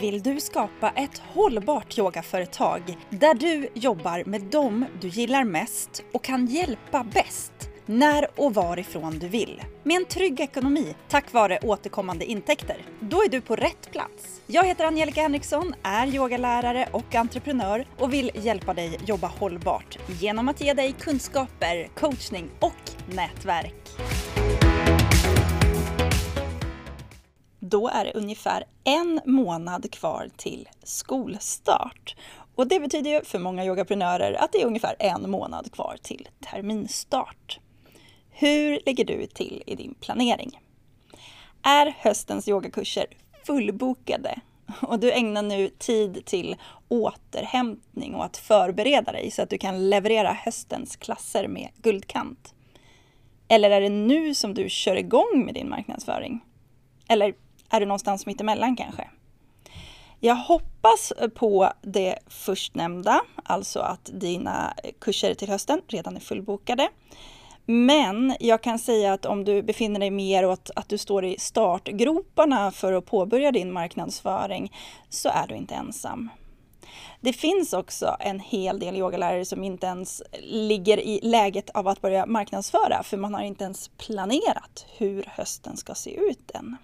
Vill du skapa ett hållbart yogaföretag där du jobbar med dem du gillar mest och kan hjälpa bäst? när och varifrån du vill. Med en trygg ekonomi tack vare återkommande intäkter. Då är du på rätt plats. Jag heter Angelica Henriksson, är yogalärare och entreprenör och vill hjälpa dig jobba hållbart genom att ge dig kunskaper, coachning och nätverk. Då är det ungefär en månad kvar till skolstart. Och det betyder ju för många yogaprenörer att det är ungefär en månad kvar till terminstart. Hur ligger du till i din planering? Är höstens yogakurser fullbokade och du ägnar nu tid till återhämtning och att förbereda dig så att du kan leverera höstens klasser med guldkant? Eller är det nu som du kör igång med din marknadsföring? Eller är du någonstans mittemellan kanske? Jag hoppas på det förstnämnda, alltså att dina kurser till hösten redan är fullbokade. Men jag kan säga att om du befinner dig mer åt att du står i startgroparna för att påbörja din marknadsföring så är du inte ensam. Det finns också en hel del yogalärare som inte ens ligger i läget av att börja marknadsföra för man har inte ens planerat hur hösten ska se ut än.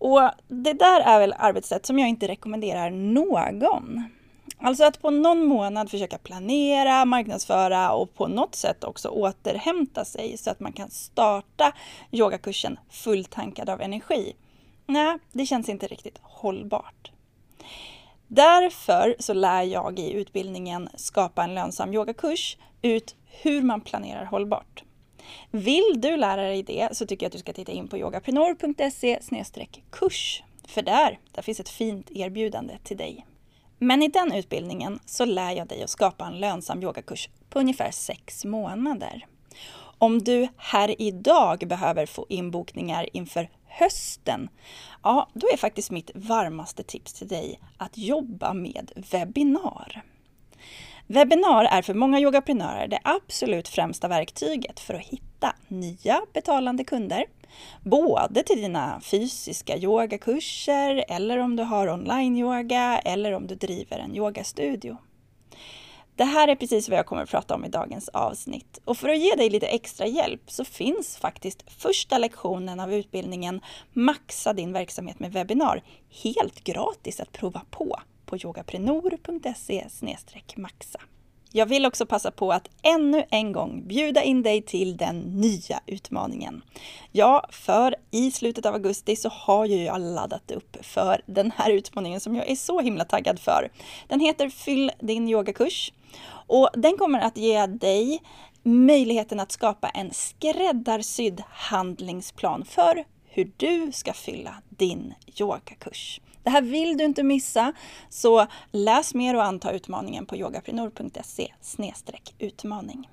Och det där är väl arbetssätt som jag inte rekommenderar någon. Alltså att på någon månad försöka planera, marknadsföra och på något sätt också återhämta sig så att man kan starta yogakursen fulltankad av energi. Nej, det känns inte riktigt hållbart. Därför så lär jag i utbildningen Skapa en lönsam yogakurs ut hur man planerar hållbart. Vill du lära dig det så tycker jag att du ska titta in på yogaprenor.se kurs. För där, där finns ett fint erbjudande till dig. Men i den utbildningen så lär jag dig att skapa en lönsam yogakurs på ungefär sex månader. Om du här idag behöver få inbokningar inför hösten, ja, då är faktiskt mitt varmaste tips till dig att jobba med webbinar. Webbinar är för många yogaprenörer det absolut främsta verktyget för att hitta nya betalande kunder Både till dina fysiska yogakurser eller om du har online-yoga eller om du driver en yogastudio. Det här är precis vad jag kommer att prata om i dagens avsnitt. Och för att ge dig lite extra hjälp så finns faktiskt första lektionen av utbildningen Maxa din verksamhet med webbinar helt gratis att prova på på yogaprenor.se maxa. Jag vill också passa på att ännu en gång bjuda in dig till den nya utmaningen. Ja, för i slutet av augusti så har ju jag laddat upp för den här utmaningen som jag är så himla taggad för. Den heter Fyll din yogakurs och den kommer att ge dig möjligheten att skapa en skräddarsydd handlingsplan för hur du ska fylla din yogakurs. Det här vill du inte missa, så läs mer och anta utmaningen på yogaprenor.se utmaning.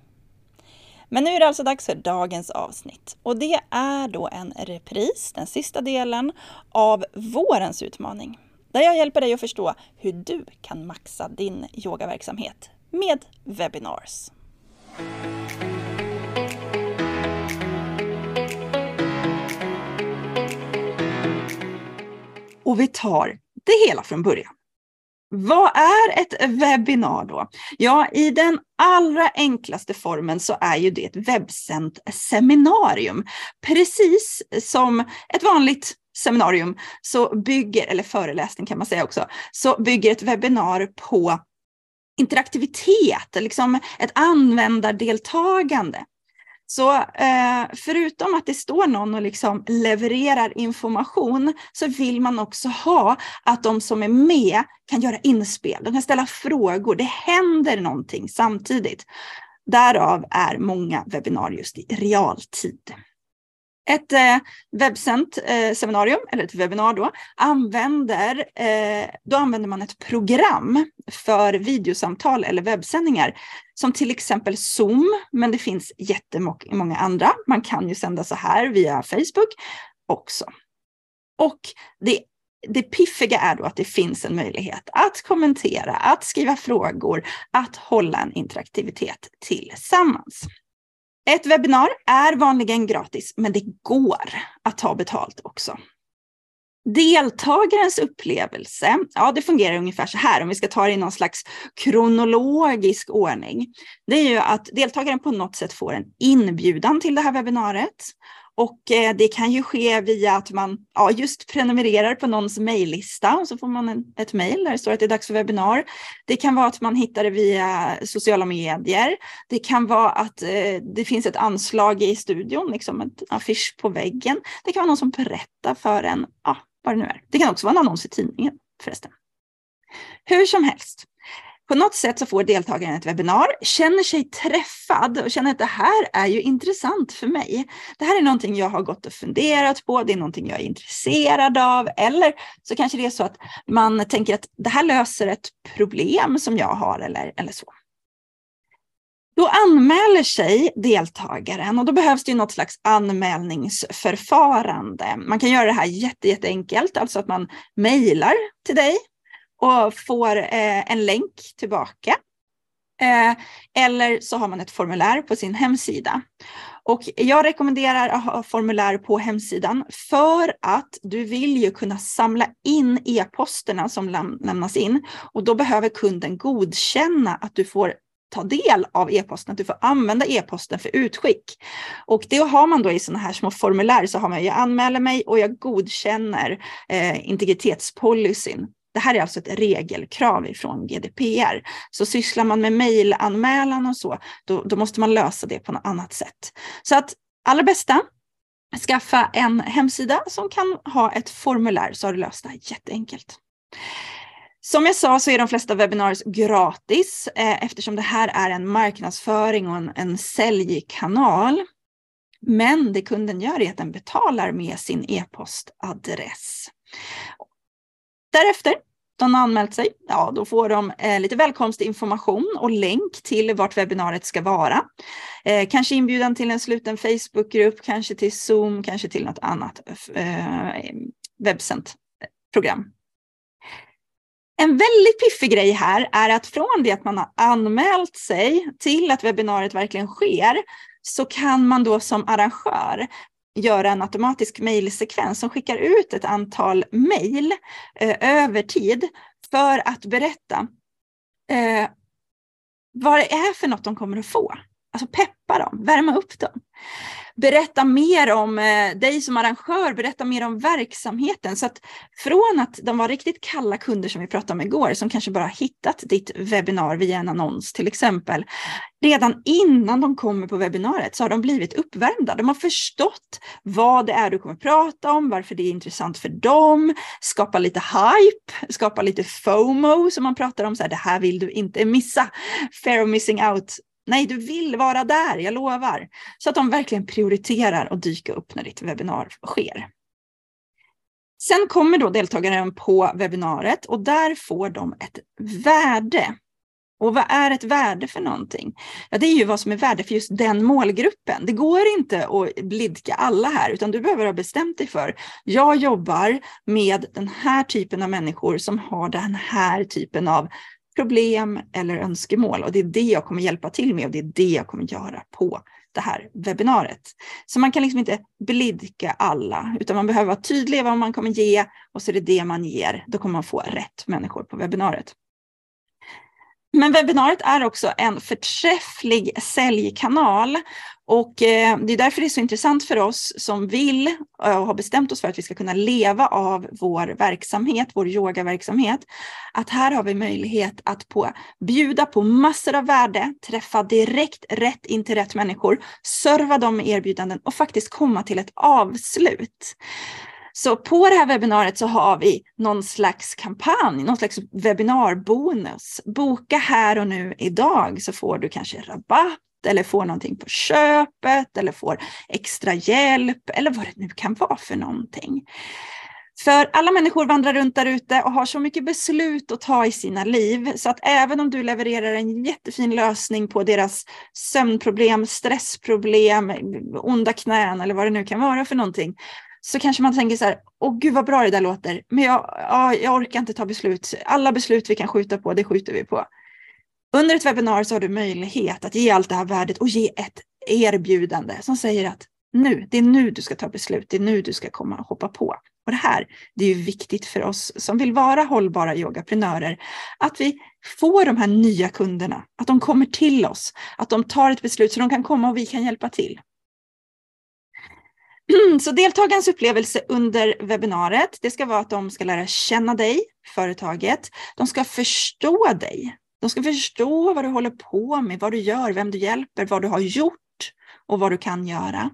Men nu är det alltså dags för dagens avsnitt och det är då en repris, den sista delen av vårens utmaning. Där jag hjälper dig att förstå hur du kan maxa din yogaverksamhet med webinars. Och vi tar det hela från början. Vad är ett webbinar då? Ja, i den allra enklaste formen så är ju det ett webbsänt seminarium. Precis som ett vanligt seminarium så bygger, eller föreläsning kan man säga också, så bygger ett webbinar på interaktivitet, liksom ett användardeltagande. Så eh, förutom att det står någon och liksom levererar information så vill man också ha att de som är med kan göra inspel, de kan ställa frågor, det händer någonting samtidigt. Därav är många webbinarier just i realtid. Ett eh, webbsänt eh, seminarium, eller ett webbinar då, använder, eh, då använder man ett program för videosamtal eller webbsändningar som till exempel Zoom, men det finns jättemånga andra. Man kan ju sända så här via Facebook också. Och det, det piffiga är då att det finns en möjlighet att kommentera, att skriva frågor, att hålla en interaktivitet tillsammans. Ett webbinar är vanligen gratis, men det går att ta betalt också. Deltagarens upplevelse, ja det fungerar ungefär så här om vi ska ta det i någon slags kronologisk ordning. Det är ju att deltagaren på något sätt får en inbjudan till det här webbinariet. Och eh, det kan ju ske via att man ja, just prenumererar på någons mejllista och så får man en, ett mejl där det står att det är dags för webbinar. Det kan vara att man hittar det via sociala medier. Det kan vara att eh, det finns ett anslag i studion, liksom en affisch på väggen. Det kan vara någon som berättar för en, ja, vad det nu är. Det kan också vara en annons i tidningen förresten. Hur som helst, på något sätt så får deltagaren ett webbinar, känner sig träffad och känner att det här är ju intressant för mig. Det här är någonting jag har gått och funderat på, det är någonting jag är intresserad av. Eller så kanske det är så att man tänker att det här löser ett problem som jag har eller, eller så. Då anmäler sig deltagaren och då behövs det något slags anmälningsförfarande. Man kan göra det här jätte, jätteenkelt, alltså att man mejlar till dig och får eh, en länk tillbaka. Eh, eller så har man ett formulär på sin hemsida. Och jag rekommenderar att ha formulär på hemsidan för att du vill ju kunna samla in e-posterna som lämnas in och då behöver kunden godkänna att du får ta del av e-posten, att du får använda e-posten för utskick. Och det har man då i sådana här små formulär så har man, jag anmäler mig och jag godkänner eh, integritetspolicyn det här är alltså ett regelkrav ifrån GDPR. Så sysslar man med mejlanmälan och så, då, då måste man lösa det på något annat sätt. Så att allra bästa, skaffa en hemsida som kan ha ett formulär så har du löst det här jätteenkelt. Som jag sa så är de flesta webbinarier gratis eh, eftersom det här är en marknadsföring och en, en säljkanal. Men det kunden gör är att den betalar med sin e-postadress. Därefter de har anmält sig, ja då får de eh, lite välkomstinformation och länk till vart webbinariet ska vara. Eh, kanske inbjudan till en sluten Facebookgrupp, kanske till Zoom, kanske till något annat eh, webbsänt eh, program. En väldigt piffig grej här är att från det att man har anmält sig till att webbinariet verkligen sker så kan man då som arrangör göra en automatisk mejlsekvens som skickar ut ett antal mejl eh, över tid för att berätta eh, vad det är för något de kommer att få. Alltså peppa dem, värma upp dem berätta mer om eh, dig som arrangör, berätta mer om verksamheten. Så att från att de var riktigt kalla kunder som vi pratade om igår, som kanske bara hittat ditt webbinar via en annons till exempel, redan innan de kommer på webbinariet så har de blivit uppvärmda. De har förstått vad det är du kommer prata om, varför det är intressant för dem, skapa lite hype, skapa lite FOMO som man pratar om, så här, det här vill du inte missa, fair of missing out Nej, du vill vara där, jag lovar. Så att de verkligen prioriterar att dyka upp när ditt webbinar sker. Sen kommer då deltagaren på webbinariet och där får de ett värde. Och vad är ett värde för någonting? Ja, det är ju vad som är värde för just den målgruppen. Det går inte att blidka alla här, utan du behöver ha bestämt dig för, jag jobbar med den här typen av människor som har den här typen av problem eller önskemål och det är det jag kommer hjälpa till med och det är det jag kommer göra på det här webbinariet. Så man kan liksom inte blidka alla, utan man behöver vara tydlig vad man kommer ge och så är det det man ger. Då kommer man få rätt människor på webbinariet. Men webbinariet är också en förträfflig säljkanal och eh, det är därför det är så intressant för oss som vill eh, och har bestämt oss för att vi ska kunna leva av vår verksamhet, vår yogaverksamhet, att här har vi möjlighet att på, bjuda på massor av värde, träffa direkt rätt in till rätt människor, serva dem med erbjudanden och faktiskt komma till ett avslut. Så på det här webbinariet så har vi någon slags kampanj, någon slags webbinarbonus. Boka här och nu idag så får du kanske rabatt eller får någonting på köpet eller får extra hjälp eller vad det nu kan vara för någonting. För alla människor vandrar runt där ute och har så mycket beslut att ta i sina liv så att även om du levererar en jättefin lösning på deras sömnproblem, stressproblem, onda knän eller vad det nu kan vara för någonting så kanske man tänker så här, åh gud vad bra det där låter, men jag, ja, jag orkar inte ta beslut. Alla beslut vi kan skjuta på, det skjuter vi på. Under ett webbinar så har du möjlighet att ge allt det här värdet och ge ett erbjudande som säger att nu, det är nu du ska ta beslut, det är nu du ska komma och hoppa på Och det här det är ju viktigt för oss som vill vara hållbara yogaprenörer, att vi får de här nya kunderna, att de kommer till oss, att de tar ett beslut så de kan komma och vi kan hjälpa till. Så deltagarens upplevelse under webbinariet, det ska vara att de ska lära känna dig, företaget. De ska förstå dig. De ska förstå vad du håller på med, vad du gör, vem du hjälper, vad du har gjort och vad du kan göra.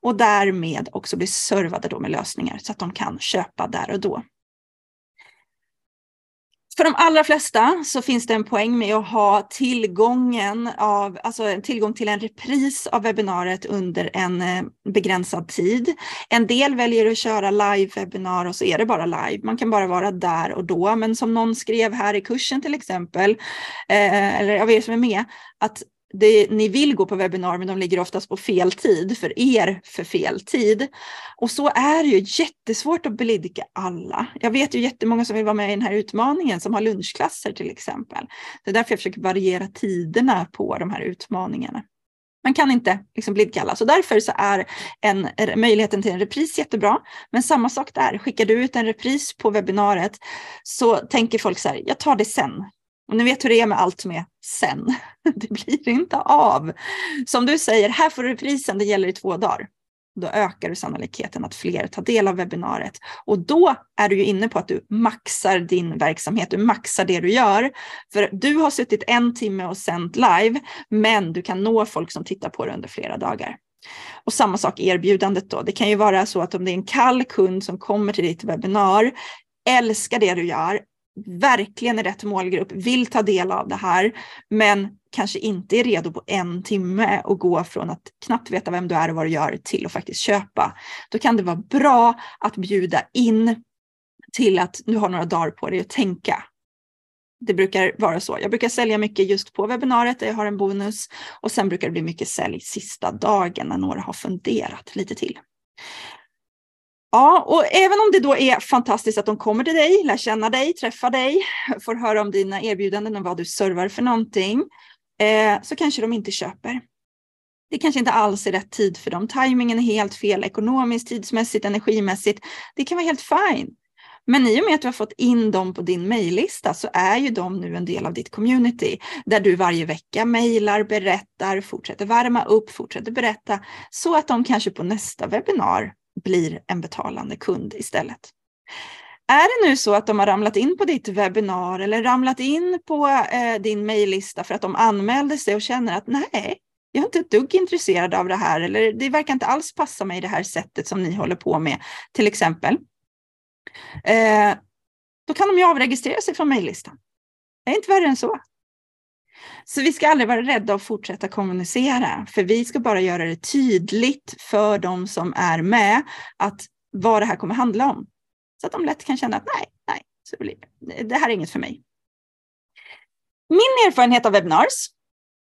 Och därmed också bli servade då med lösningar så att de kan köpa där och då. För de allra flesta så finns det en poäng med att ha tillgången av, alltså tillgång till en repris av webbinariet under en eh, begränsad tid. En del väljer att köra live-webbinar och så är det bara live. Man kan bara vara där och då. Men som någon skrev här i kursen till exempel, eh, eller av er som är med, att det, ni vill gå på webbinar men de ligger oftast på fel tid för er för fel tid. Och så är det ju jättesvårt att blidka alla. Jag vet ju jättemånga som vill vara med i den här utmaningen som har lunchklasser till exempel. Det är därför jag försöker variera tiderna på de här utmaningarna. Man kan inte liksom blidka alla, så därför så är en, möjligheten till en repris jättebra. Men samma sak där, skickar du ut en repris på webbinariet så tänker folk så här, jag tar det sen. Och ni vet hur det är med allt som är sen. Det blir inte av. Som du säger, här får du prisen, det gäller i två dagar. Då ökar du sannolikheten att fler tar del av webbinariet. Och då är du ju inne på att du maxar din verksamhet, du maxar det du gör. För du har suttit en timme och sänt live, men du kan nå folk som tittar på det under flera dagar. Och samma sak erbjudandet då. Det kan ju vara så att om det är en kall kund som kommer till ditt webbinar, älskar det du gör, verkligen är rätt målgrupp, vill ta del av det här, men kanske inte är redo på en timme och gå från att knappt veta vem du är och vad du gör till att faktiskt köpa. Då kan det vara bra att bjuda in till att du har några dagar på dig att tänka. Det brukar vara så. Jag brukar sälja mycket just på webbinariet där jag har en bonus och sen brukar det bli mycket sälj sista dagen när några har funderat lite till. Ja, och även om det då är fantastiskt att de kommer till dig, lär känna dig, träffar dig, får höra om dina erbjudanden och vad du servar för någonting, eh, så kanske de inte köper. Det kanske inte alls är rätt tid för dem. Timingen är helt fel ekonomiskt, tidsmässigt, energimässigt. Det kan vara helt fine. Men i och med att du har fått in dem på din mejllista så är ju de nu en del av ditt community där du varje vecka mejlar, berättar, fortsätter värma upp, fortsätter berätta så att de kanske på nästa webbinar blir en betalande kund istället. Är det nu så att de har ramlat in på ditt webbinar eller ramlat in på eh, din mejllista för att de anmälde sig och känner att nej, jag är inte ett dugg intresserad av det här eller det verkar inte alls passa mig det här sättet som ni håller på med till exempel. Eh, då kan de ju avregistrera sig från mejllistan. Det är inte värre än så. Så vi ska aldrig vara rädda att fortsätta kommunicera, för vi ska bara göra det tydligt för de som är med att vad det här kommer handla om. Så att de lätt kan känna att nej, nej, så blir det. det här är inget för mig. Min erfarenhet av webinars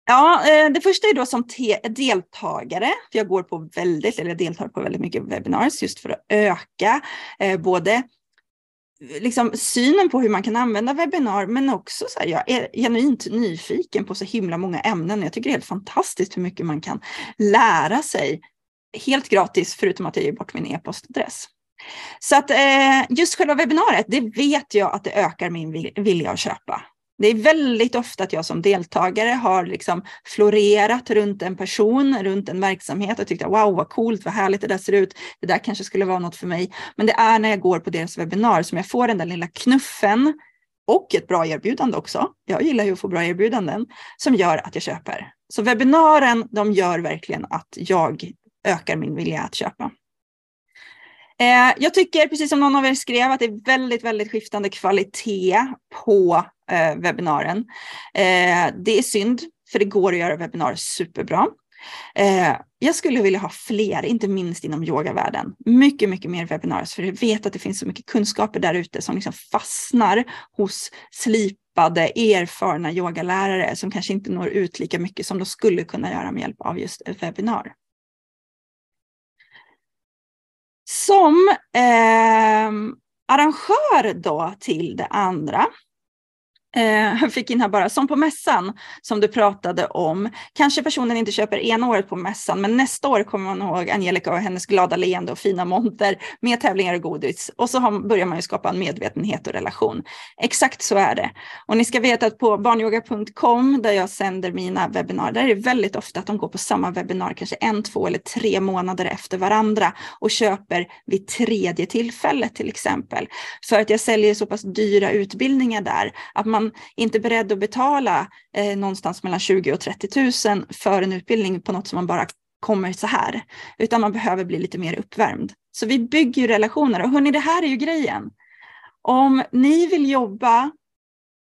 Ja, eh, det första är då som deltagare. Jag går på väldigt, eller deltar på väldigt mycket webinars just för att öka eh, både liksom synen på hur man kan använda webbinar, men också så här, jag är genuint nyfiken på så himla många ämnen. Jag tycker det är helt fantastiskt hur mycket man kan lära sig helt gratis, förutom att jag ger bort min e-postadress. Så att eh, just själva webbinariet, det vet jag att det ökar min vilja att köpa. Det är väldigt ofta att jag som deltagare har liksom florerat runt en person, runt en verksamhet och tyckt wow vad coolt, vad härligt det där ser ut. Det där kanske skulle vara något för mig. Men det är när jag går på deras webbinar som jag får den där lilla knuffen och ett bra erbjudande också. Jag gillar ju att få bra erbjudanden som gör att jag köper. Så webbinaren, de gör verkligen att jag ökar min vilja att köpa. Eh, jag tycker, precis som någon av er skrev, att det är väldigt, väldigt skiftande kvalitet på eh, webbinaren. Eh, det är synd, för det går att göra webbinar superbra. Eh, jag skulle vilja ha fler, inte minst inom yogavärlden. Mycket, mycket mer webbinarier, för jag vet att det finns så mycket kunskaper där ute som liksom fastnar hos slipade, erfarna yogalärare som kanske inte når ut lika mycket som de skulle kunna göra med hjälp av just ett webbinar. Som eh, arrangör då till det andra Eh, jag fick in här bara, som på mässan som du pratade om. Kanske personen inte köper ena året på mässan, men nästa år kommer man ihåg Angelica och hennes glada leende och fina monter med tävlingar och godis. Och så har, börjar man ju skapa en medvetenhet och relation. Exakt så är det. Och ni ska veta att på barnyoga.com där jag sänder mina webbinar, där är det väldigt ofta att de går på samma webbinar, kanske en, två eller tre månader efter varandra och köper vid tredje tillfället till exempel. För att jag säljer så pass dyra utbildningar där att man inte beredd att betala eh, någonstans mellan 20 och 30 000 för en utbildning på något som man bara kommer så här, utan man behöver bli lite mer uppvärmd. Så vi bygger ju relationer och hörni, det här är ju grejen. Om ni vill jobba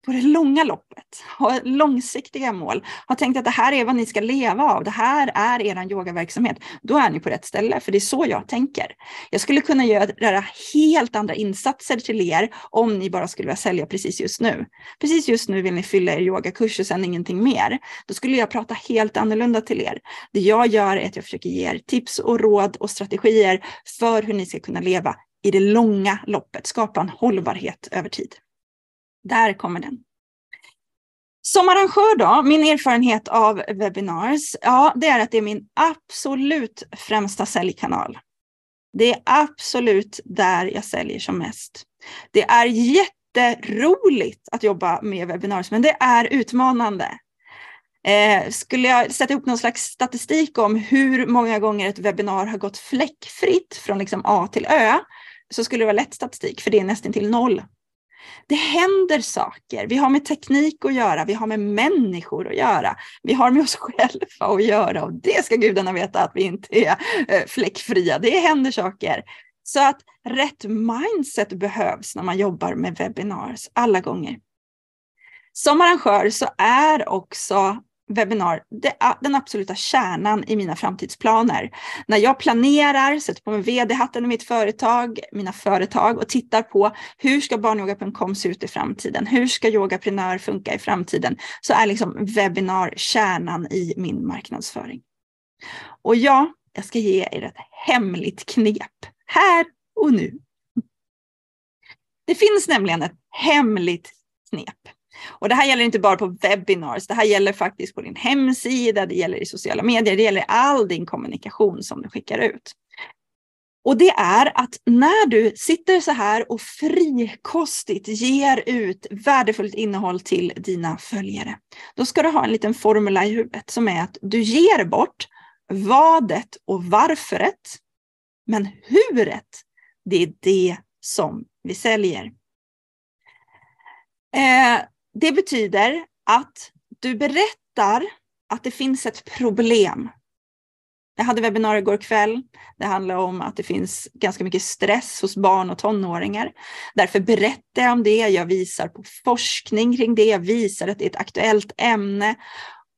på det långa loppet, ha långsiktiga mål, ha tänkt att det här är vad ni ska leva av, det här är er yogaverksamhet, då är ni på rätt ställe, för det är så jag tänker. Jag skulle kunna göra helt andra insatser till er om ni bara skulle vilja sälja precis just nu. Precis just nu vill ni fylla er yogakurs och sen ingenting mer. Då skulle jag prata helt annorlunda till er. Det jag gör är att jag försöker ge er tips och råd och strategier för hur ni ska kunna leva i det långa loppet, skapa en hållbarhet över tid. Där kommer den. Som arrangör då, min erfarenhet av webinars, ja, det är att det är min absolut främsta säljkanal. Det är absolut där jag säljer som mest. Det är jätteroligt att jobba med webinars, men det är utmanande. Eh, skulle jag sätta ihop någon slags statistik om hur många gånger ett webbinar har gått fläckfritt från liksom A till Ö, så skulle det vara lätt statistik, för det är nästan till noll. Det händer saker. Vi har med teknik att göra, vi har med människor att göra, vi har med oss själva att göra och det ska gudarna veta att vi inte är eh, fläckfria. Det händer saker. Så att rätt mindset behövs när man jobbar med webinars alla gånger. Som arrangör så är också webbinar det är den absoluta kärnan i mina framtidsplaner. När jag planerar, sätter på mig vd-hatten i mitt företag, mina företag och tittar på hur ska barnyoga.com se ut i framtiden? Hur ska yogaprenör funka i framtiden? Så är liksom webbinar kärnan i min marknadsföring. Och ja, jag ska ge er ett hemligt knep här och nu. Det finns nämligen ett hemligt knep och det här gäller inte bara på webinars, det här gäller faktiskt på din hemsida, det gäller i sociala medier, det gäller all din kommunikation som du skickar ut. Och det är att när du sitter så här och frikostigt ger ut värdefullt innehåll till dina följare, då ska du ha en liten formel i huvudet som är att du ger bort vadet och varföret, men huret, det är det som vi säljer. Eh, det betyder att du berättar att det finns ett problem. Jag hade webbinarier igår kväll. Det handlar om att det finns ganska mycket stress hos barn och tonåringar. Därför berättar jag om det. Jag visar på forskning kring det. Jag visar att det är ett aktuellt ämne.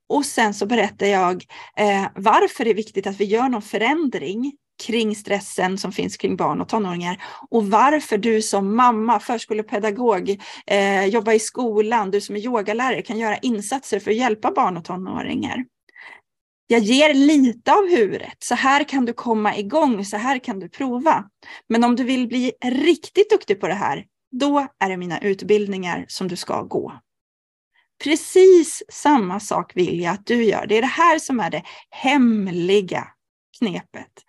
Och sen så berättar jag eh, varför det är viktigt att vi gör någon förändring kring stressen som finns kring barn och tonåringar och varför du som mamma, förskolepedagog, eh, jobbar i skolan, du som är yogalärare kan göra insatser för att hjälpa barn och tonåringar. Jag ger lite av huret, så här kan du komma igång, så här kan du prova. Men om du vill bli riktigt duktig på det här, då är det mina utbildningar som du ska gå. Precis samma sak vill jag att du gör. Det är det här som är det hemliga knepet.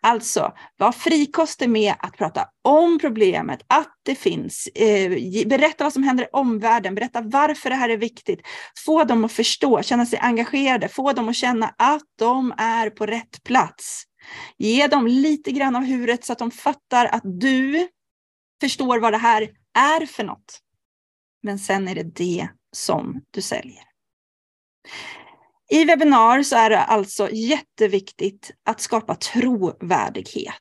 Alltså, var frikostig med att prata om problemet, att det finns, eh, berätta vad som händer i omvärlden, berätta varför det här är viktigt, få dem att förstå, känna sig engagerade, få dem att känna att de är på rätt plats. Ge dem lite grann av huret så att de fattar att du förstår vad det här är för något. Men sen är det det som du säljer. I webbinar så är det alltså jätteviktigt att skapa trovärdighet.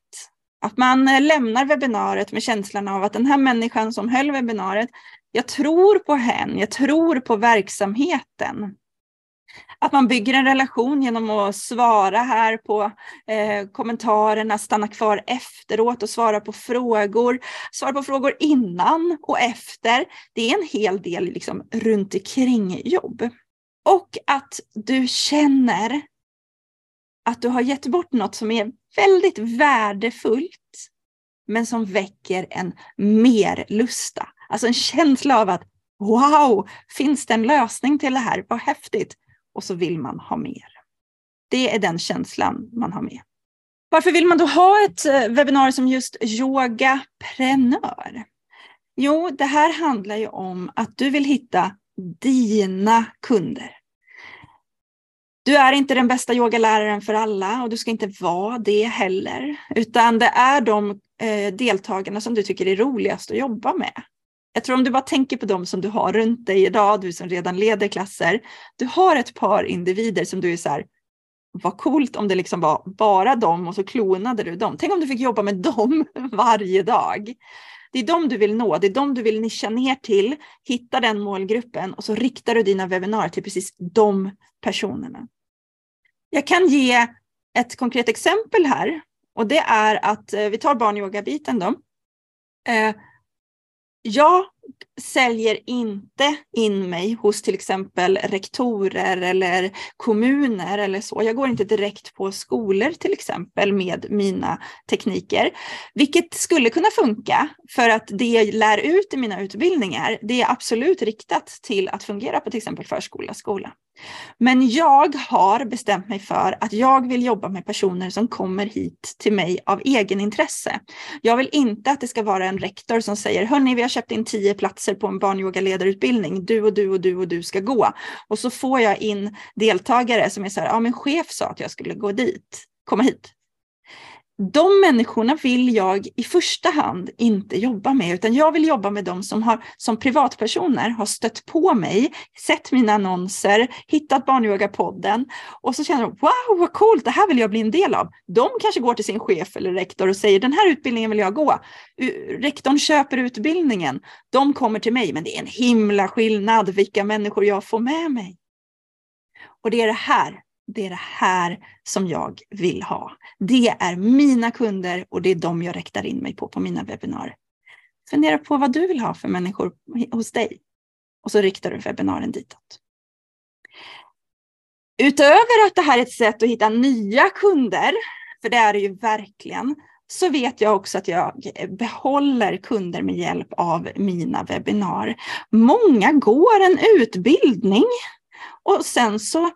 Att man eh, lämnar webbinariet med känslan av att den här människan som höll webbinariet, jag tror på henne, jag tror på verksamheten. Att man bygger en relation genom att svara här på eh, kommentarerna, stanna kvar efteråt och svara på frågor. Svara på frågor innan och efter. Det är en hel del liksom runt omkring jobb. Och att du känner att du har gett bort något som är väldigt värdefullt, men som väcker en mer lusta. Alltså en känsla av att Wow, finns det en lösning till det här? Vad häftigt! Och så vill man ha mer. Det är den känslan man har med. Varför vill man då ha ett eh, webbinarium som just yogaprenör? Jo, det här handlar ju om att du vill hitta dina kunder. Du är inte den bästa yogaläraren för alla och du ska inte vara det heller, utan det är de eh, deltagarna som du tycker är roligast att jobba med. Jag tror om du bara tänker på dem som du har runt dig idag, du som redan leder klasser. Du har ett par individer som du är så här, vad coolt om det liksom var bara dem och så klonade du dem. Tänk om du fick jobba med dem varje dag. Det är dem du vill nå, det är dem du vill nischa ner till, hitta den målgruppen och så riktar du dina webbinarier till precis de personerna. Jag kan ge ett konkret exempel här och det är att eh, vi tar barnyoga-biten då. Eh, jag säljer inte in mig hos till exempel rektorer eller kommuner eller så. Jag går inte direkt på skolor till exempel med mina tekniker, vilket skulle kunna funka för att det jag lär ut i mina utbildningar, det är absolut riktat till att fungera på till exempel förskola, skola. Men jag har bestämt mig för att jag vill jobba med personer som kommer hit till mig av egen intresse. Jag vill inte att det ska vara en rektor som säger, hörni, vi har köpt in tio platser på en barnyogaledarutbildning, du och du och du och du ska gå. Och så får jag in deltagare som är så här, ja men chef sa att jag skulle gå dit, komma hit de människorna vill jag i första hand inte jobba med, utan jag vill jobba med dem som har, som privatpersoner har stött på mig, sett mina annonser, hittat Barnyoga-podden och så känner de wow vad coolt, det här vill jag bli en del av. De kanske går till sin chef eller rektor och säger den här utbildningen vill jag gå. Rektorn köper utbildningen, de kommer till mig, men det är en himla skillnad vilka människor jag får med mig. Och det är det här det är det här som jag vill ha. Det är mina kunder och det är de jag riktar in mig på på mina webbinar. Fundera på vad du vill ha för människor hos dig och så riktar du webbinaren ditåt. Utöver att det här är ett sätt att hitta nya kunder, för det är det ju verkligen, så vet jag också att jag behåller kunder med hjälp av mina webbinar. Många går en utbildning och sen så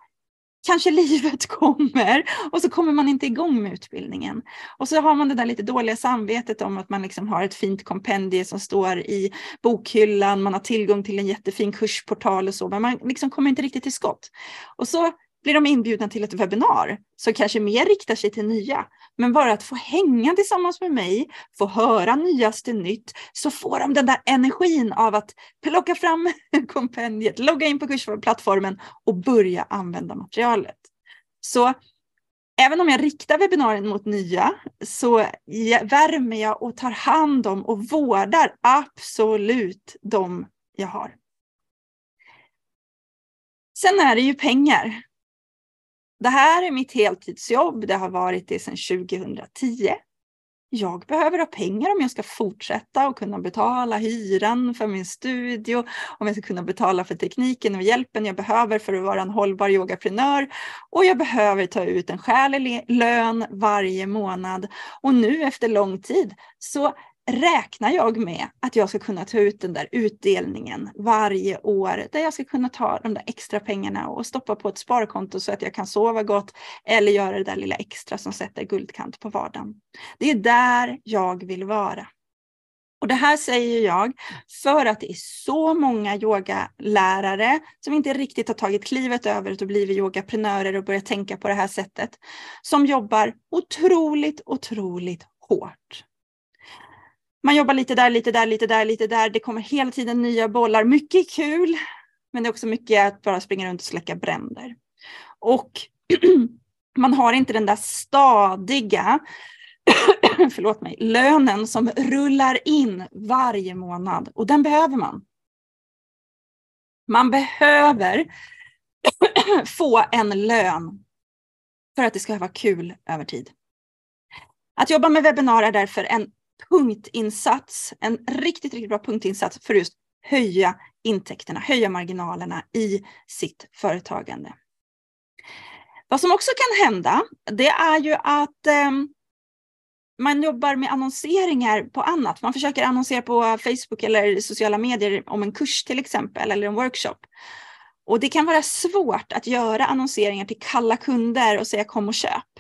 kanske livet kommer och så kommer man inte igång med utbildningen. Och så har man det där lite dåliga samvetet om att man liksom har ett fint kompendie som står i bokhyllan, man har tillgång till en jättefin kursportal och så, men man liksom kommer inte riktigt till skott. Och så blir de inbjudna till ett webbinar som kanske mer riktar sig till nya. Men bara att få hänga tillsammans med mig, få höra nyaste nytt, så får de den där energin av att plocka fram kompendiet, logga in på kursplattformen och börja använda materialet. Så även om jag riktar webbinarien mot nya så värmer jag och tar hand om och vårdar absolut de jag har. Sen är det ju pengar. Det här är mitt heltidsjobb. Det har varit det sedan 2010. Jag behöver ha pengar om jag ska fortsätta och kunna betala hyran för min studio, om jag ska kunna betala för tekniken och hjälpen jag behöver för att vara en hållbar yogaprenör. Och jag behöver ta ut en skälig lön varje månad. Och nu efter lång tid så räknar jag med att jag ska kunna ta ut den där utdelningen varje år där jag ska kunna ta de där extra pengarna och stoppa på ett sparkonto så att jag kan sova gott eller göra det där lilla extra som sätter guldkant på vardagen. Det är där jag vill vara. Och det här säger jag för att det är så många yogalärare som inte riktigt har tagit klivet över och blivit yogaprenörer och börjat tänka på det här sättet. Som jobbar otroligt, otroligt hårt man jobbar lite där, lite där, lite där, lite där. Det kommer hela tiden nya bollar. Mycket kul, men det är också mycket att bara springa runt och släcka bränder. Och man har inte den där stadiga förlåt mig, lönen som rullar in varje månad och den behöver man. Man behöver få en lön för att det ska vara kul över tid. Att jobba med webbinar är därför en punktinsats, en riktigt, riktigt bra punktinsats för just höja intäkterna, höja marginalerna i sitt företagande. Vad som också kan hända, det är ju att eh, man jobbar med annonseringar på annat. Man försöker annonsera på Facebook eller sociala medier om en kurs till exempel eller en workshop. Och det kan vara svårt att göra annonseringar till kalla kunder och säga kom och köp.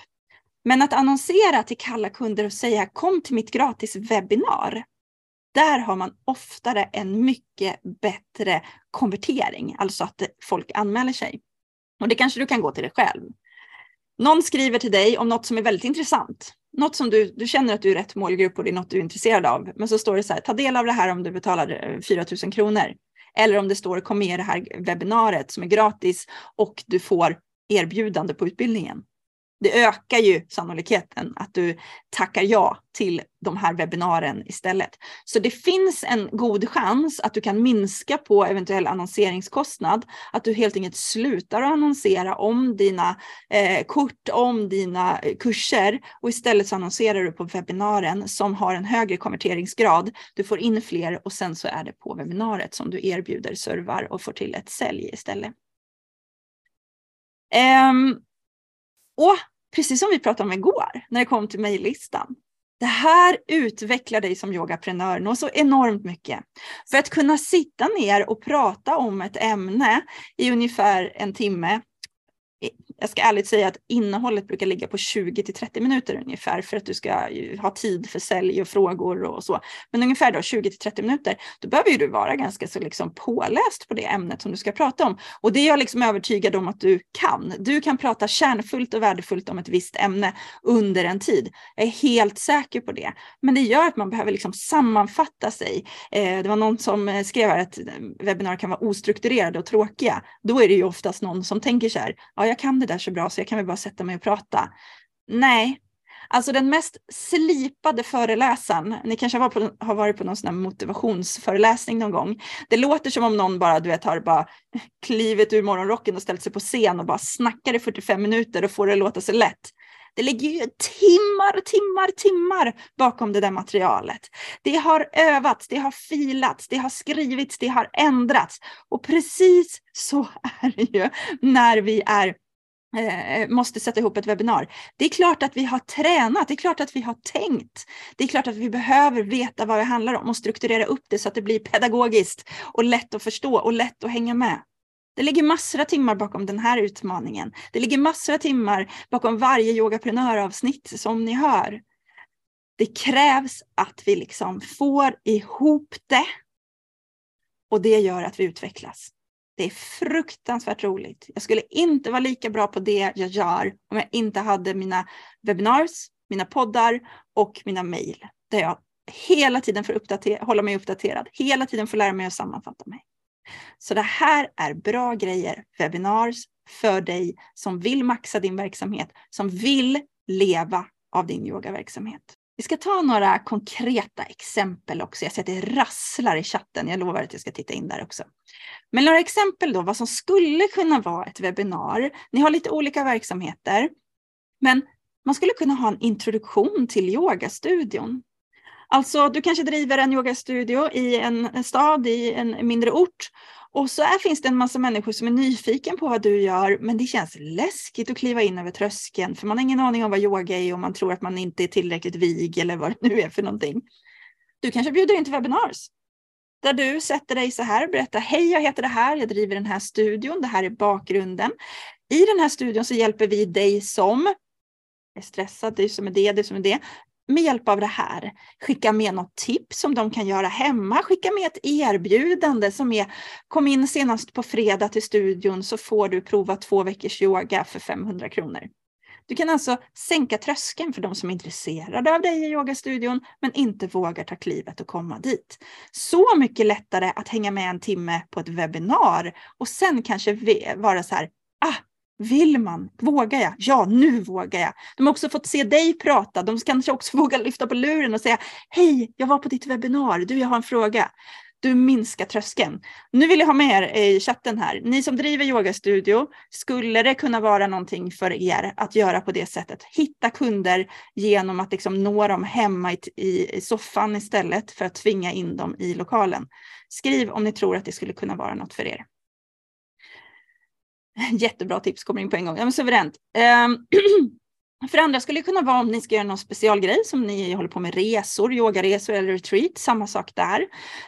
Men att annonsera till kalla kunder och säga kom till mitt gratis webbinar. Där har man oftare en mycket bättre konvertering, alltså att folk anmäler sig. Och det kanske du kan gå till dig själv. Någon skriver till dig om något som är väldigt intressant. Något som du, du känner att du är rätt målgrupp och det är något du är intresserad av. Men så står det så här, ta del av det här om du betalar eh, 4 000 kronor. Eller om det står kom med i det här webbinariet som är gratis och du får erbjudande på utbildningen det ökar ju sannolikheten att du tackar ja till de här webbinaren istället. Så det finns en god chans att du kan minska på eventuell annonseringskostnad, att du helt enkelt slutar att annonsera om dina eh, kort, om dina eh, kurser och istället så annonserar du på webbinaren som har en högre konverteringsgrad. Du får in fler och sen så är det på webbinariet som du erbjuder servar och får till ett sälj istället. Um, och precis som vi pratade om igår när det kom till mejllistan. Det här utvecklar dig som yogaprenör något så enormt mycket. För att kunna sitta ner och prata om ett ämne i ungefär en timme jag ska ärligt säga att innehållet brukar ligga på 20 till 30 minuter ungefär för att du ska ha tid för sälj och frågor och så. Men ungefär då 20 till 30 minuter, då behöver ju du vara ganska så liksom påläst på det ämnet som du ska prata om. Och det är jag liksom övertygad om att du kan. Du kan prata kärnfullt och värdefullt om ett visst ämne under en tid. Jag är helt säker på det. Men det gör att man behöver liksom sammanfatta sig. Eh, det var någon som skrev här att webbinar kan vara ostrukturerade och tråkiga. Då är det ju oftast någon som tänker så här, ja jag kan det där så bra så jag kan väl bara sätta mig och prata. Nej, alltså den mest slipade föreläsaren, ni kanske har varit på, har varit på någon sån här motivationsföreläsning någon gång. Det låter som om någon bara, du vet, har bara klivit ur morgonrocken och ställt sig på scen och bara snackar i 45 minuter och får det låta så lätt. Det ligger ju timmar, timmar, timmar bakom det där materialet. Det har övats, det har filats, det har skrivits, det har ändrats. Och precis så är det ju när vi är Eh, måste sätta ihop ett webbinar. Det är klart att vi har tränat, det är klart att vi har tänkt. Det är klart att vi behöver veta vad det handlar om och strukturera upp det så att det blir pedagogiskt och lätt att förstå och lätt att hänga med. Det ligger massor av timmar bakom den här utmaningen. Det ligger massor av timmar bakom varje yogaprenöravsnitt som ni hör. Det krävs att vi liksom får ihop det. Och det gör att vi utvecklas. Det är fruktansvärt roligt. Jag skulle inte vara lika bra på det jag gör om jag inte hade mina webinars, mina poddar och mina mejl. Där jag hela tiden får hålla mig uppdaterad, hela tiden får lära mig att sammanfatta mig. Så det här är bra grejer, webinars för dig som vill maxa din verksamhet, som vill leva av din yogaverksamhet. Vi ska ta några konkreta exempel också. Jag ser att det rasslar i chatten. Jag lovar att jag ska titta in där också. Men några exempel då, vad som skulle kunna vara ett webbinar. Ni har lite olika verksamheter, men man skulle kunna ha en introduktion till yogastudion. Alltså, du kanske driver en yogastudio i en, stad, i en mindre ort. Och så här finns det en massa människor som är nyfiken på vad du gör, men det känns läskigt att kliva in över tröskeln, för man har ingen aning om vad yoga är och man tror att man inte är tillräckligt vig eller vad det nu är för någonting. Du kanske bjuder in till webinars där du sätter dig så här och berättar, hej jag heter det här, jag driver den här studion, det här är bakgrunden. I den här studion så hjälper vi dig som är stressad, du som är det, du som är det, med hjälp av det här skicka med något tips som de kan göra hemma. Skicka med ett erbjudande som är kom in senast på fredag till studion så får du prova två veckors yoga för 500 kronor. Du kan alltså sänka tröskeln för de som är intresserade av dig i yogastudion men inte vågar ta klivet och komma dit. Så mycket lättare att hänga med en timme på ett webbinar och sen kanske vara så här, ah, vill man? Vågar jag? Ja, nu vågar jag. De har också fått se dig prata. De kanske också vågar lyfta på luren och säga Hej, jag var på ditt webbinar. Du, jag har en fråga. Du minskar tröskeln. Nu vill jag ha med er i chatten här. Ni som driver yogastudio, skulle det kunna vara någonting för er att göra på det sättet? Hitta kunder genom att liksom nå dem hemma i, i, i soffan istället för att tvinga in dem i lokalen. Skriv om ni tror att det skulle kunna vara något för er. Jättebra tips kommer in på en gång. Ja, men suveränt. Ehm, för andra skulle det kunna vara om ni ska göra någon specialgrej som ni håller på med resor, yogaresor eller retreat, samma sak där.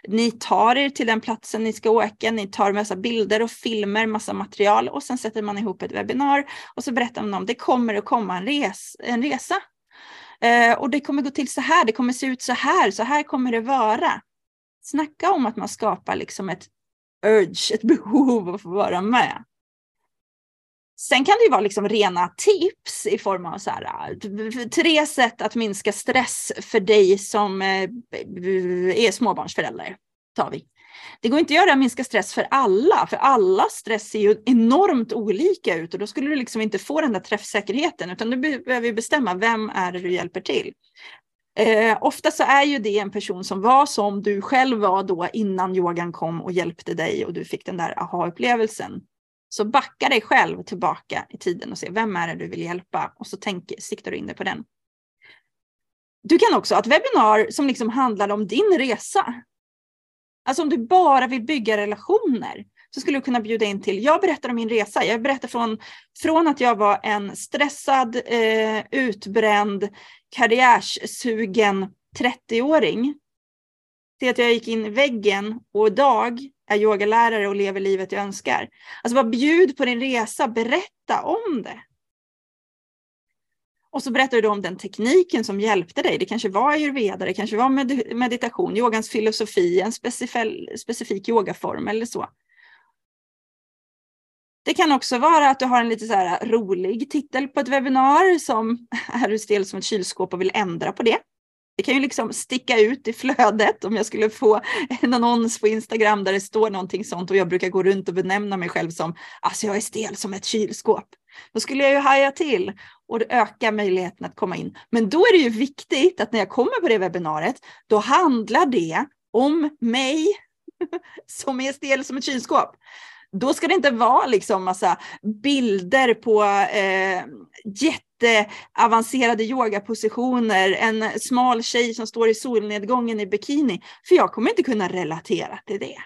Ni tar er till den platsen ni ska åka, ni tar massa bilder och filmer, massa material och sen sätter man ihop ett webbinar och så berättar man om det kommer att komma en, res, en resa. Eh, och det kommer gå till så här, det kommer se ut så här, så här kommer det vara. Snacka om att man skapar liksom ett urge, ett behov av att få vara med. Sen kan det ju vara liksom rena tips i form av så här, äh, tre sätt att minska stress för dig som äh, är småbarnsförälder. Tar vi. Det går inte att göra minska stress för alla, för alla stress ser ju enormt olika ut och då skulle du liksom inte få den där träffsäkerheten utan du behöver bestämma vem är det du hjälper till. Eh, ofta så är ju det en person som var som du själv var då innan yogan kom och hjälpte dig och du fick den där aha-upplevelsen. Så backa dig själv tillbaka i tiden och se vem är det du vill hjälpa och så tänk, siktar du in dig på den. Du kan också ha ett webbinar som liksom handlar om din resa. Alltså om du bara vill bygga relationer så skulle du kunna bjuda in till, jag berättar om min resa, jag berättar från, från att jag var en stressad, eh, utbränd, karriärssugen 30-åring till att jag gick in i väggen och idag är yogalärare och lever livet jag önskar. Alltså bara bjud på din resa, berätta om det. Och så berättar du om den tekniken som hjälpte dig. Det kanske var ayurveda, det kanske var med meditation, yogans filosofi, en specifik, specifik yogaform eller så. Det kan också vara att du har en lite så här rolig titel på ett webbinar som är du stel som ett kylskåp och vill ändra på det. Det kan ju liksom sticka ut i flödet om jag skulle få en annons på Instagram där det står någonting sånt och jag brukar gå runt och benämna mig själv som alltså jag är stel som ett kylskåp. Då skulle jag ju haja till och öka möjligheten att komma in. Men då är det ju viktigt att när jag kommer på det webbinariet, då handlar det om mig som är stel som ett kylskåp då ska det inte vara liksom massa bilder på eh, jätteavancerade yogapositioner, en smal tjej som står i solnedgången i bikini. För jag kommer inte kunna relatera till det.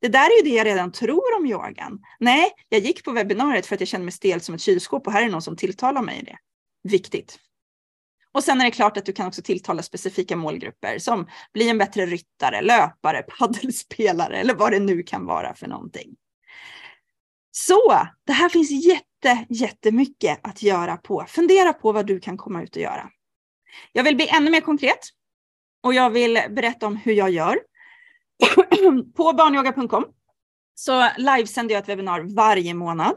Det där är ju det jag redan tror om yogan. Nej, jag gick på webbinariet för att jag kände mig stel som ett kylskåp och här är någon som tilltalar mig i det. Viktigt. Och sen är det klart att du kan också tilltala specifika målgrupper som bli en bättre ryttare, löpare, paddelspelare eller vad det nu kan vara för någonting. Så det här finns jätte, jättemycket att göra på. Fundera på vad du kan komma ut och göra. Jag vill bli ännu mer konkret och jag vill berätta om hur jag gör. på barnyoga.com så livesänder jag ett webbinar varje månad.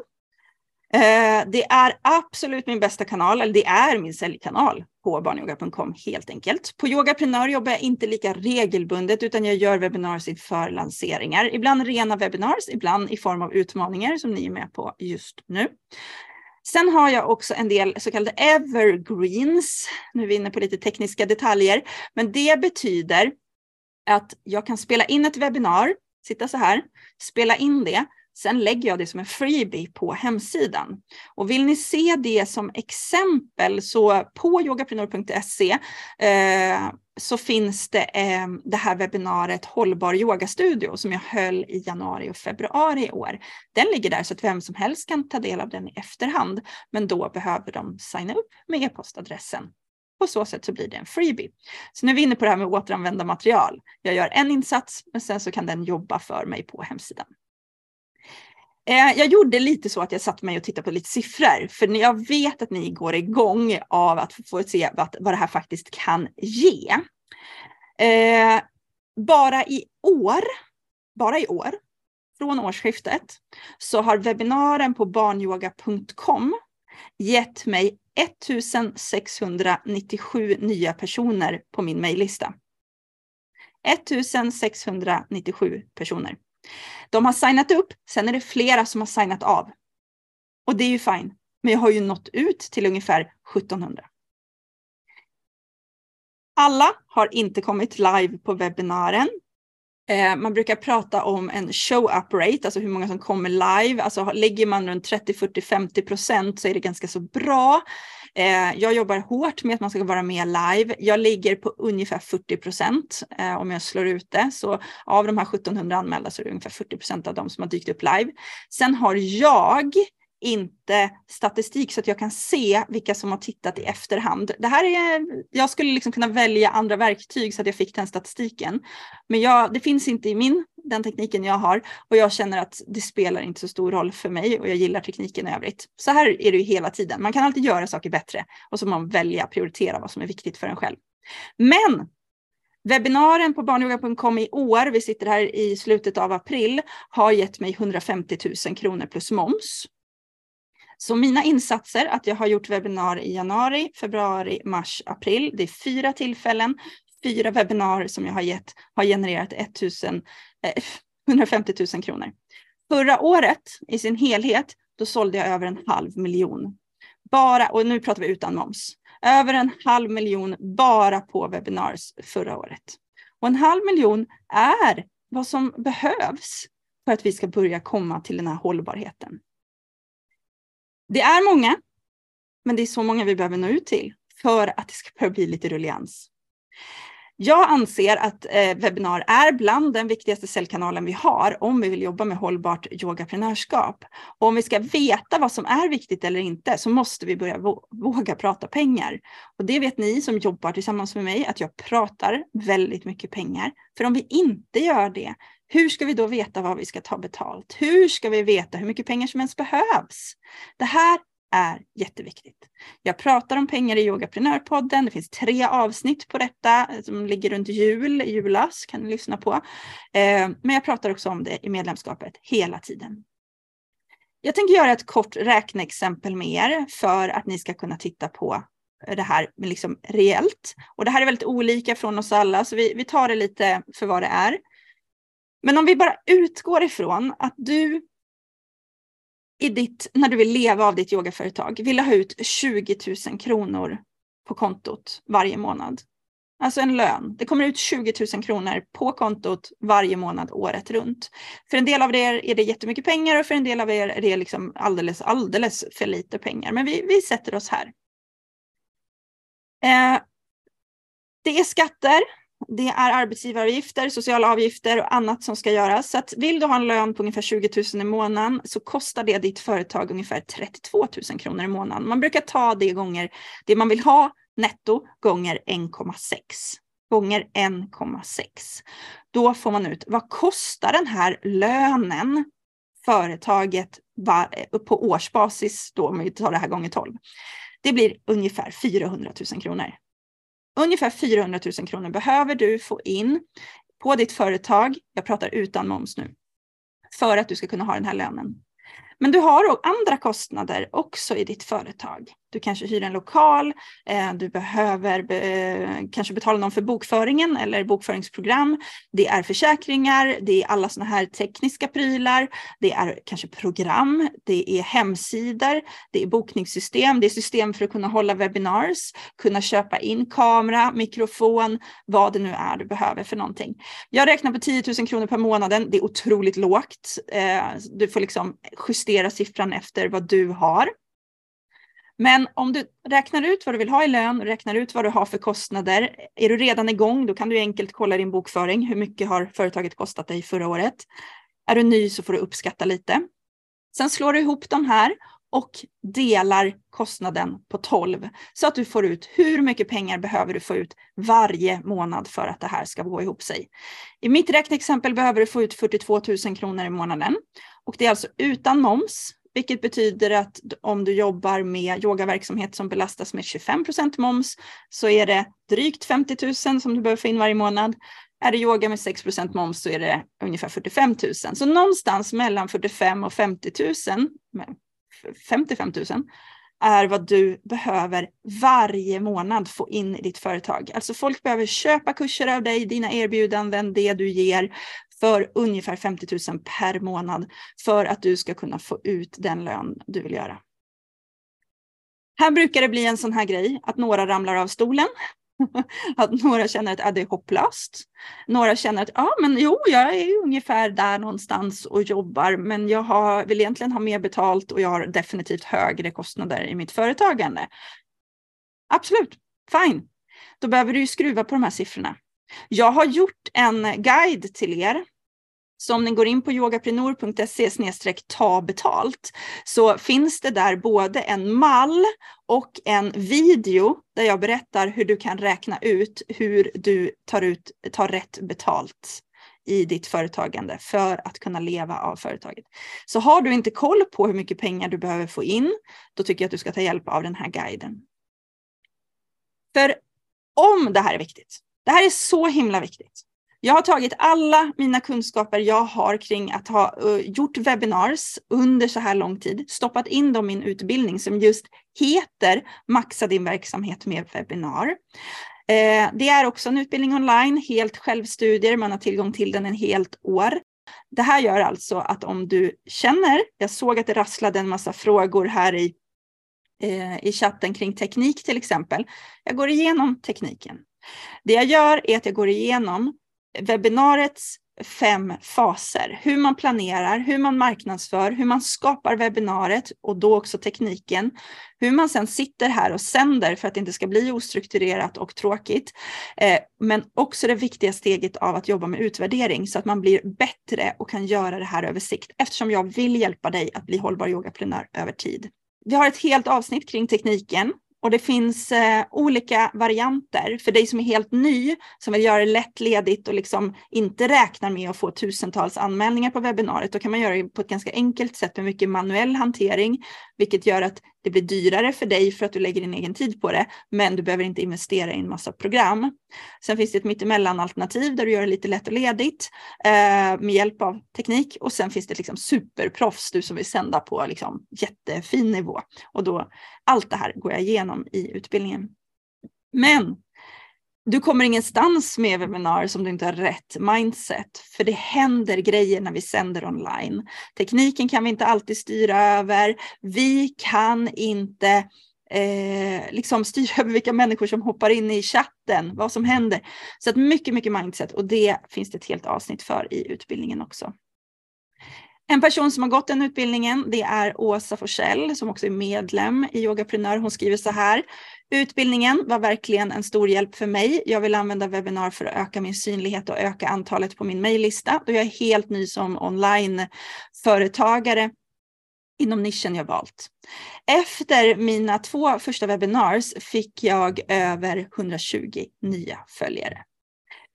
Eh, det är absolut min bästa kanal, eller det är min säljkanal på barnyoga.com helt enkelt. På Yogaprenör jobbar jag inte lika regelbundet utan jag gör webbinars inför lanseringar. Ibland rena webinars, ibland i form av utmaningar som ni är med på just nu. Sen har jag också en del så kallade evergreens. Nu är vi inne på lite tekniska detaljer, men det betyder att jag kan spela in ett webbinar, sitta så här, spela in det Sen lägger jag det som en freebie på hemsidan. Och vill ni se det som exempel så på yogaprenor.se eh, så finns det eh, det här webbinariet Hållbar yogastudio som jag höll i januari och februari i år. Den ligger där så att vem som helst kan ta del av den i efterhand. Men då behöver de signa upp med e-postadressen. På så sätt så blir det en freebie. Så nu är vi inne på det här med återanvända material. Jag gör en insats men sen så kan den jobba för mig på hemsidan. Eh, jag gjorde lite så att jag satte mig och tittade på lite siffror, för jag vet att ni går igång av att få se vad, vad det här faktiskt kan ge. Eh, bara i år, bara i år, från årsskiftet, så har webbinaren på barnyoga.com gett mig 1697 nya personer på min mejllista. 1697 personer. De har signat upp, sen är det flera som har signat av. Och det är ju fine. Men jag har ju nått ut till ungefär 1700. Alla har inte kommit live på webbinaren. Eh, man brukar prata om en show up rate, alltså hur många som kommer live. Alltså lägger man runt 30, 40, 50 procent så är det ganska så bra. Eh, jag jobbar hårt med att man ska vara med live. Jag ligger på ungefär 40 procent eh, om jag slår ut det. Så av de här 1700 anmälda så är det ungefär 40 procent av dem som har dykt upp live. Sen har jag inte statistik så att jag kan se vilka som har tittat i efterhand. Det här är, jag skulle liksom kunna välja andra verktyg så att jag fick den statistiken. Men jag, det finns inte i min, den tekniken jag har och jag känner att det spelar inte så stor roll för mig och jag gillar tekniken i övrigt. Så här är det ju hela tiden. Man kan alltid göra saker bättre och så man välja prioritera vad som är viktigt för en själv. Men Webbinaren på barnyoga.com i år, vi sitter här i slutet av april, har gett mig 150 000 kronor plus moms. Så mina insatser, att jag har gjort webbinar i januari, februari, mars, april. Det är fyra tillfällen, fyra webbinar som jag har gett har genererat 1000, eh, 150 000 kronor. Förra året i sin helhet, då sålde jag över en halv miljon. Bara, och nu pratar vi utan moms. Över en halv miljon bara på webinars förra året. Och en halv miljon är vad som behövs för att vi ska börja komma till den här hållbarheten. Det är många, men det är så många vi behöver nå ut till för att det ska börja bli lite rullians. Jag anser att eh, webbinar är bland den viktigaste säljkanalen vi har om vi vill jobba med hållbart yogaprenörskap. Och om vi ska veta vad som är viktigt eller inte så måste vi börja våga prata pengar. Och det vet ni som jobbar tillsammans med mig att jag pratar väldigt mycket pengar. För om vi inte gör det, hur ska vi då veta vad vi ska ta betalt? Hur ska vi veta hur mycket pengar som ens behövs? Det här är jätteviktigt. Jag pratar om pengar i Yogaprenörpodden. Det finns tre avsnitt på detta som ligger runt jul, julas kan ni lyssna på. Eh, men jag pratar också om det i medlemskapet hela tiden. Jag tänker göra ett kort räkneexempel med er för att ni ska kunna titta på det här liksom reellt. Och det här är väldigt olika från oss alla, så vi, vi tar det lite för vad det är. Men om vi bara utgår ifrån att du i ditt, när du vill leva av ditt yogaföretag vill ha ut 20 000 kronor på kontot varje månad. Alltså en lön. Det kommer ut 20 000 kronor på kontot varje månad året runt. För en del av er är det jättemycket pengar och för en del av er är det liksom alldeles, alldeles för lite pengar. Men vi, vi sätter oss här. Eh, det är skatter, det är arbetsgivaravgifter, sociala avgifter och annat som ska göras. Så att vill du ha en lön på ungefär 20 000 i månaden så kostar det ditt företag ungefär 32 000 kronor i månaden. Man brukar ta det gånger det man vill ha netto gånger 1,6 gånger 1,6. Då får man ut vad kostar den här lönen företaget på årsbasis då om vi tar det här gånger 12. Det blir ungefär 400 000 kronor. Ungefär 400 000 kronor behöver du få in på ditt företag, jag pratar utan moms nu, för att du ska kunna ha den här lönen. Men du har andra kostnader också i ditt företag. Du kanske hyr en lokal, eh, du behöver be, eh, kanske betala någon för bokföringen eller bokföringsprogram. Det är försäkringar, det är alla sådana här tekniska prylar, det är kanske program, det är hemsidor, det är bokningssystem, det är system för att kunna hålla webinars, kunna köpa in kamera, mikrofon, vad det nu är du behöver för någonting. Jag räknar på 10 000 kronor per månaden, det är otroligt lågt. Eh, du får liksom justera siffran efter vad du har. Men om du räknar ut vad du vill ha i lön, räknar ut vad du har för kostnader. Är du redan igång, då kan du enkelt kolla din bokföring. Hur mycket har företaget kostat dig förra året? Är du ny så får du uppskatta lite. Sen slår du ihop de här och delar kostnaden på 12 så att du får ut hur mycket pengar behöver du få ut varje månad för att det här ska gå ihop sig. I mitt räkneexempel behöver du få ut 42 000 kronor i månaden och det är alltså utan moms vilket betyder att om du jobbar med yogaverksamhet som belastas med 25% moms så är det drygt 50 000 som du behöver få in varje månad. Är det yoga med 6% moms så är det ungefär 45 000. Så någonstans mellan 45 och 50 000, 55 000 är vad du behöver varje månad få in i ditt företag. Alltså folk behöver köpa kurser av dig, dina erbjudanden, det du ger för ungefär 50 000 per månad för att du ska kunna få ut den lön du vill göra. Här brukar det bli en sån här grej att några ramlar av stolen. att några känner att ah, det är hopplöst. Några känner att ja, ah, men jo, jag är ungefär där någonstans och jobbar, men jag har, vill egentligen ha mer betalt och jag har definitivt högre kostnader i mitt företagande. Absolut, fine. Då behöver du skruva på de här siffrorna. Jag har gjort en guide till er så om ni går in på yogaprenor.se ta betalt så finns det där både en mall och en video där jag berättar hur du kan räkna ut hur du tar, ut, tar rätt betalt i ditt företagande för att kunna leva av företaget. Så har du inte koll på hur mycket pengar du behöver få in, då tycker jag att du ska ta hjälp av den här guiden. För om det här är viktigt, det här är så himla viktigt, jag har tagit alla mina kunskaper jag har kring att ha uh, gjort webinars under så här lång tid, stoppat in dem i en utbildning som just heter Maxa din verksamhet med webbinar. Eh, det är också en utbildning online, helt självstudier, man har tillgång till den en helt år. Det här gör alltså att om du känner, jag såg att det rasslade en massa frågor här i, eh, i chatten kring teknik till exempel. Jag går igenom tekniken. Det jag gör är att jag går igenom webbinariets fem faser. Hur man planerar, hur man marknadsför, hur man skapar webbinariet och då också tekniken. Hur man sedan sitter här och sänder för att det inte ska bli ostrukturerat och tråkigt. Eh, men också det viktiga steget av att jobba med utvärdering så att man blir bättre och kan göra det här över sikt eftersom jag vill hjälpa dig att bli hållbar yogaprenör över tid. Vi har ett helt avsnitt kring tekniken och det finns eh, olika varianter för dig som är helt ny, som vill göra det lättledigt och liksom inte räknar med att få tusentals anmälningar på webbinariet. Då kan man göra det på ett ganska enkelt sätt med mycket manuell hantering, vilket gör att det blir dyrare för dig för att du lägger din egen tid på det, men du behöver inte investera i en massa program. Sen finns det ett mittemellan alternativ där du gör det lite lätt och ledigt eh, med hjälp av teknik och sen finns det liksom superproffs, du som vill sända på liksom jättefin nivå. Och då, allt det här går jag igenom i utbildningen. Men du kommer ingenstans med webbinar som du inte har rätt mindset, för det händer grejer när vi sänder online. Tekniken kan vi inte alltid styra över. Vi kan inte eh, liksom styra över vilka människor som hoppar in i chatten, vad som händer. Så att mycket, mycket mindset och det finns det ett helt avsnitt för i utbildningen också. En person som har gått den utbildningen, det är Åsa Forsell som också är medlem i Yogaprenör. Hon skriver så här. Utbildningen var verkligen en stor hjälp för mig. Jag vill använda webbinar för att öka min synlighet och öka antalet på min mejllista då jag är helt ny som onlineföretagare inom nischen jag valt. Efter mina två första webinars fick jag över 120 nya följare.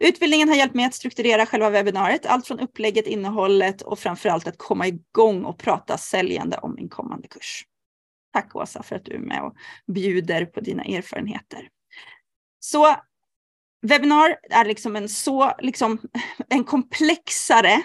Utbildningen har hjälpt mig att strukturera själva webbinariet, allt från upplägget, innehållet och framförallt att komma igång och prata säljande om min kommande kurs. Tack Åsa för att du är med och bjuder på dina erfarenheter. Så Webbinar är liksom en så liksom, en komplexare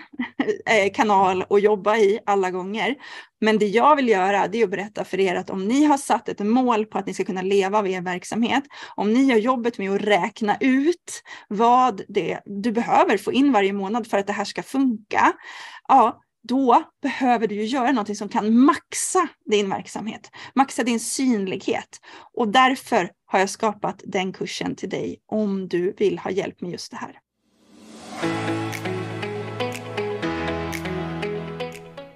eh, kanal att jobba i alla gånger. Men det jag vill göra det är att berätta för er att om ni har satt ett mål på att ni ska kunna leva av er verksamhet, om ni gör jobbet med att räkna ut vad det du behöver få in varje månad för att det här ska funka, ja, då behöver du ju göra någonting som kan maxa din verksamhet, maxa din synlighet. Och därför har jag skapat den kursen till dig om du vill ha hjälp med just det här.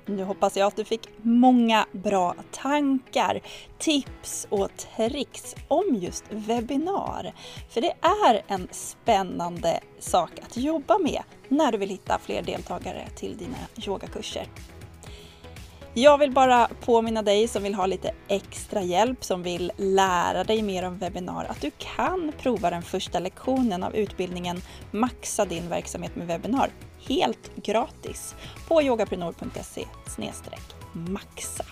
Nu hoppas jag att du fick många bra tankar, tips och tricks om just webbinar. För det är en spännande sak att jobba med när du vill hitta fler deltagare till dina yogakurser. Jag vill bara påminna dig som vill ha lite extra hjälp, som vill lära dig mer om webbinar, att du kan prova den första lektionen av utbildningen Maxa din verksamhet med webbinar helt gratis på yogaprenor.se maxa.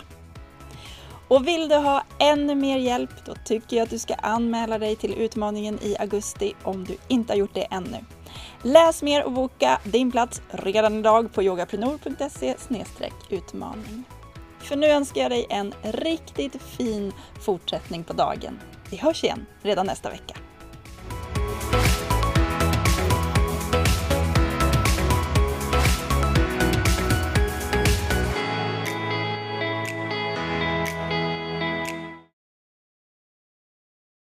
Och vill du ha ännu mer hjälp, då tycker jag att du ska anmäla dig till utmaningen i augusti om du inte har gjort det ännu. Läs mer och boka din plats redan idag på yogaprenor.se utmaning. För nu önskar jag dig en riktigt fin fortsättning på dagen. Vi hörs igen redan nästa vecka.